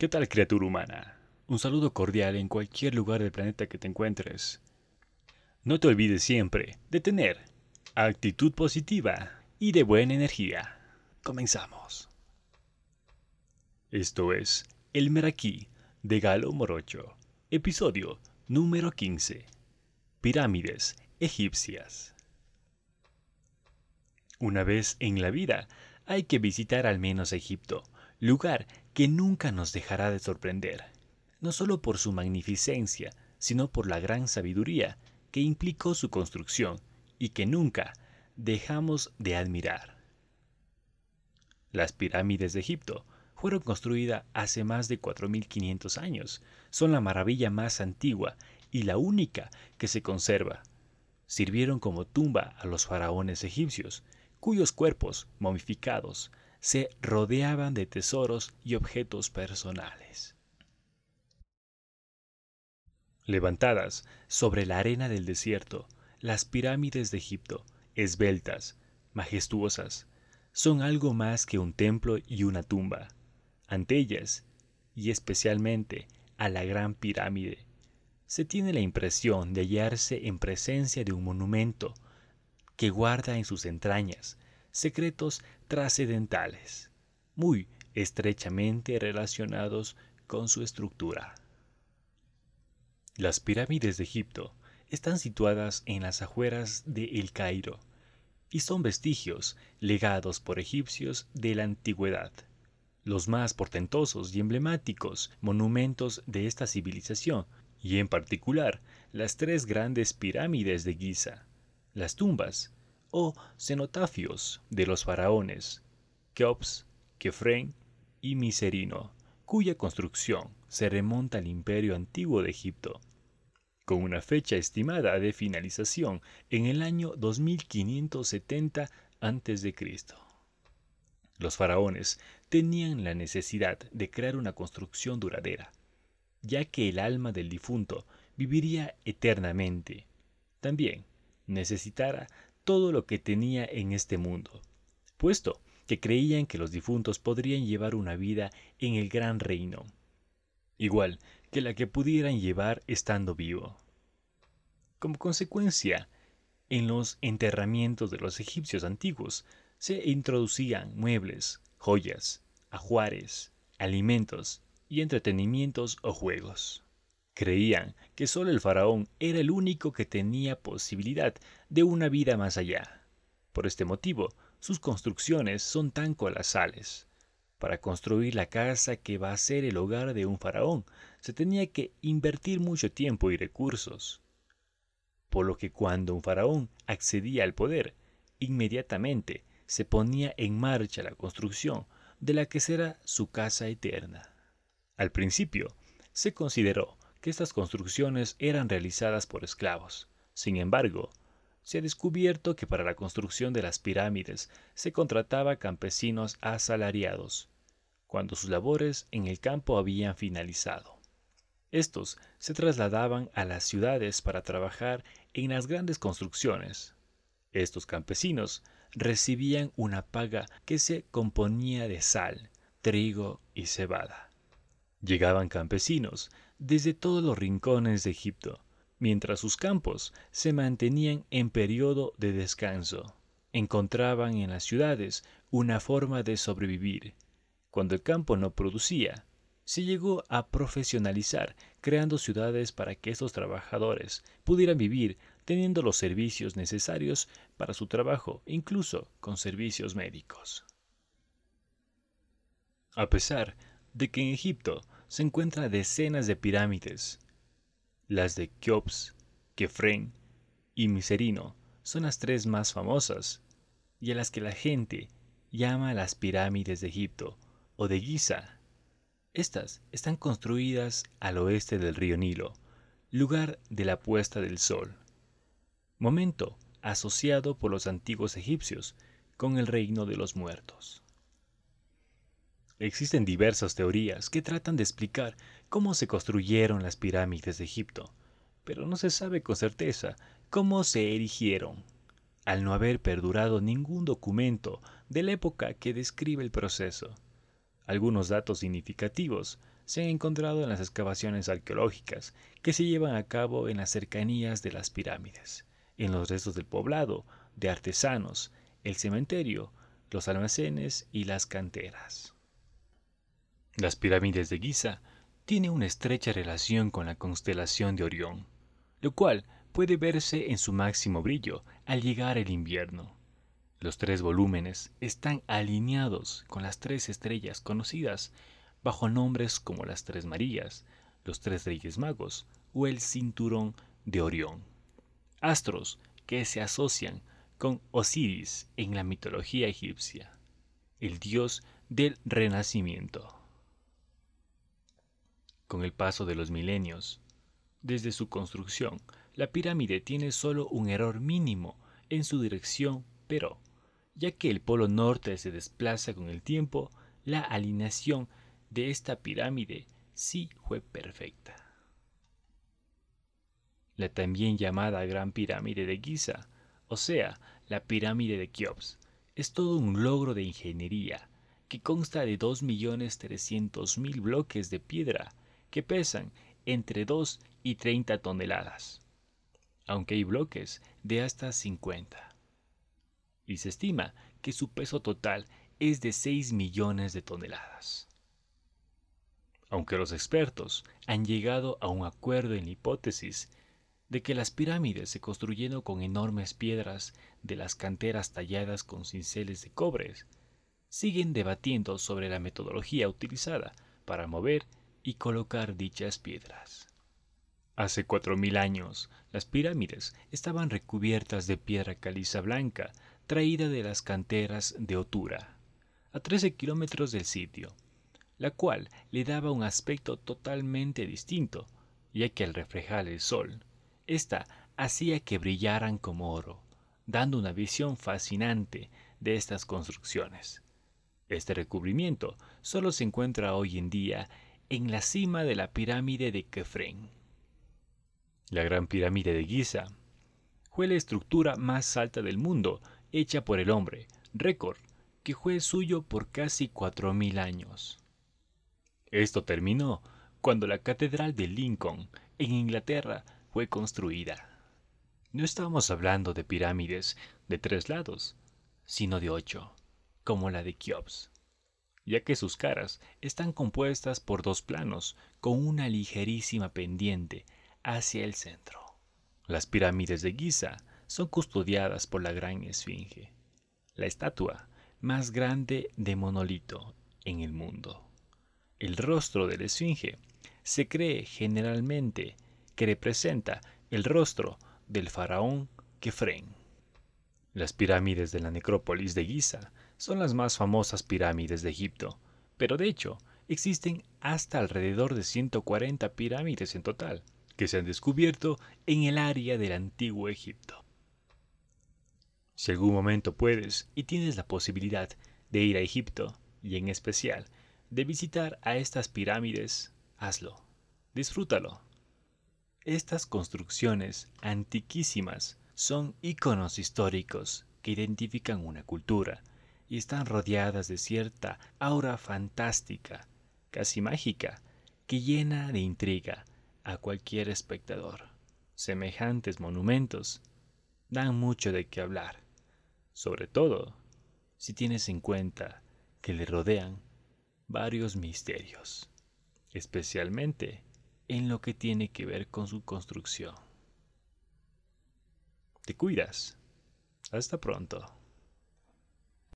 ¿Qué tal criatura humana? Un saludo cordial en cualquier lugar del planeta que te encuentres. No te olvides siempre de tener actitud positiva y de buena energía. Comenzamos. Esto es El Meraquí de Galo Morocho, episodio número 15. Pirámides egipcias. Una vez en la vida hay que visitar al menos Egipto, lugar que nunca nos dejará de sorprender, no solo por su magnificencia, sino por la gran sabiduría que implicó su construcción y que nunca dejamos de admirar. Las pirámides de Egipto fueron construidas hace más de 4.500 años. Son la maravilla más antigua y la única que se conserva. Sirvieron como tumba a los faraones egipcios, cuyos cuerpos, momificados, se rodeaban de tesoros y objetos personales. Levantadas sobre la arena del desierto, las pirámides de Egipto, esbeltas, majestuosas, son algo más que un templo y una tumba. Ante ellas, y especialmente a la Gran Pirámide, se tiene la impresión de hallarse en presencia de un monumento que guarda en sus entrañas secretos trascendentales, muy estrechamente relacionados con su estructura. Las pirámides de Egipto están situadas en las afueras de El Cairo y son vestigios legados por egipcios de la antigüedad. Los más portentosos y emblemáticos monumentos de esta civilización, y en particular las tres grandes pirámides de Giza, las tumbas o cenotafios de los faraones Keops, Kefren y Miserino, cuya construcción se remonta al imperio antiguo de Egipto, con una fecha estimada de finalización en el año 2570 a.C. Los faraones tenían la necesidad de crear una construcción duradera, ya que el alma del difunto viviría eternamente. También necesitara todo lo que tenía en este mundo, puesto que creían que los difuntos podrían llevar una vida en el gran reino, igual que la que pudieran llevar estando vivo. Como consecuencia, en los enterramientos de los egipcios antiguos se introducían muebles, joyas, ajuares, alimentos y entretenimientos o juegos. Creían que solo el faraón era el único que tenía posibilidad de una vida más allá. Por este motivo, sus construcciones son tan colosales. Para construir la casa que va a ser el hogar de un faraón, se tenía que invertir mucho tiempo y recursos. Por lo que cuando un faraón accedía al poder, inmediatamente se ponía en marcha la construcción de la que será su casa eterna. Al principio, se consideró que estas construcciones eran realizadas por esclavos. Sin embargo, se ha descubierto que para la construcción de las pirámides se contrataba campesinos asalariados, cuando sus labores en el campo habían finalizado. Estos se trasladaban a las ciudades para trabajar en las grandes construcciones. Estos campesinos recibían una paga que se componía de sal, trigo y cebada. Llegaban campesinos desde todos los rincones de Egipto, mientras sus campos se mantenían en periodo de descanso. Encontraban en las ciudades una forma de sobrevivir. Cuando el campo no producía, se llegó a profesionalizar creando ciudades para que estos trabajadores pudieran vivir teniendo los servicios necesarios para su trabajo, incluso con servicios médicos. A pesar de que en Egipto se encuentran decenas de pirámides. Las de Keops, Kefren y Miserino son las tres más famosas y a las que la gente llama las pirámides de Egipto o de Giza. Estas están construidas al oeste del río Nilo, lugar de la puesta del sol, momento asociado por los antiguos egipcios con el reino de los muertos. Existen diversas teorías que tratan de explicar cómo se construyeron las pirámides de Egipto, pero no se sabe con certeza cómo se erigieron, al no haber perdurado ningún documento de la época que describe el proceso. Algunos datos significativos se han encontrado en las excavaciones arqueológicas que se llevan a cabo en las cercanías de las pirámides, en los restos del poblado, de artesanos, el cementerio, los almacenes y las canteras. Las pirámides de Giza tienen una estrecha relación con la constelación de Orión, lo cual puede verse en su máximo brillo al llegar el invierno. Los tres volúmenes están alineados con las tres estrellas conocidas bajo nombres como las Tres Marías, los Tres Reyes Magos o el Cinturón de Orión. Astros que se asocian con Osiris en la mitología egipcia, el dios del renacimiento. Con el paso de los milenios, desde su construcción, la pirámide tiene solo un error mínimo en su dirección, pero, ya que el polo norte se desplaza con el tiempo, la alineación de esta pirámide sí fue perfecta. La también llamada Gran Pirámide de Giza, o sea, la pirámide de Keops, es todo un logro de ingeniería que consta de 2.300.000 bloques de piedra que pesan entre 2 y 30 toneladas, aunque hay bloques de hasta 50. Y se estima que su peso total es de 6 millones de toneladas aunque los expertos han llegado a un acuerdo en la hipótesis de que las pirámides se construyeron con enormes piedras de las canteras talladas con cinceles de cobre, siguen debatiendo sobre la metodología utilizada para mover y colocar dichas piedras. Hace cuatro mil años, las pirámides estaban recubiertas de piedra caliza blanca traída de las canteras de Otura, a 13 kilómetros del sitio, la cual le daba un aspecto totalmente distinto, ya que al reflejar el sol, ésta hacía que brillaran como oro, dando una visión fascinante de estas construcciones. Este recubrimiento solo se encuentra hoy en día en la cima de la pirámide de Kefren. La Gran Pirámide de Giza fue la estructura más alta del mundo hecha por el hombre, récord que fue suyo por casi cuatro mil años. Esto terminó cuando la Catedral de Lincoln, en Inglaterra, fue construida. No estábamos hablando de pirámides de tres lados, sino de ocho, como la de Keops, ya que sus caras están compuestas por dos planos con una ligerísima pendiente hacia el centro. Las pirámides de Giza son custodiadas por la Gran Esfinge, la estatua más grande de monolito en el mundo. El rostro de la esfinge se cree generalmente que representa el rostro del faraón Kefren. Las pirámides de la necrópolis de Giza son las más famosas pirámides de Egipto, pero de hecho existen hasta alrededor de 140 pirámides en total que se han descubierto en el área del antiguo Egipto. Si algún momento puedes y tienes la posibilidad de ir a Egipto, y en especial de visitar a estas pirámides, hazlo, disfrútalo. Estas construcciones antiquísimas son iconos históricos que identifican una cultura y están rodeadas de cierta aura fantástica, casi mágica, que llena de intriga a cualquier espectador. Semejantes monumentos dan mucho de qué hablar, sobre todo si tienes en cuenta que le rodean varios misterios, especialmente en lo que tiene que ver con su construcción. Te cuidas. Hasta pronto.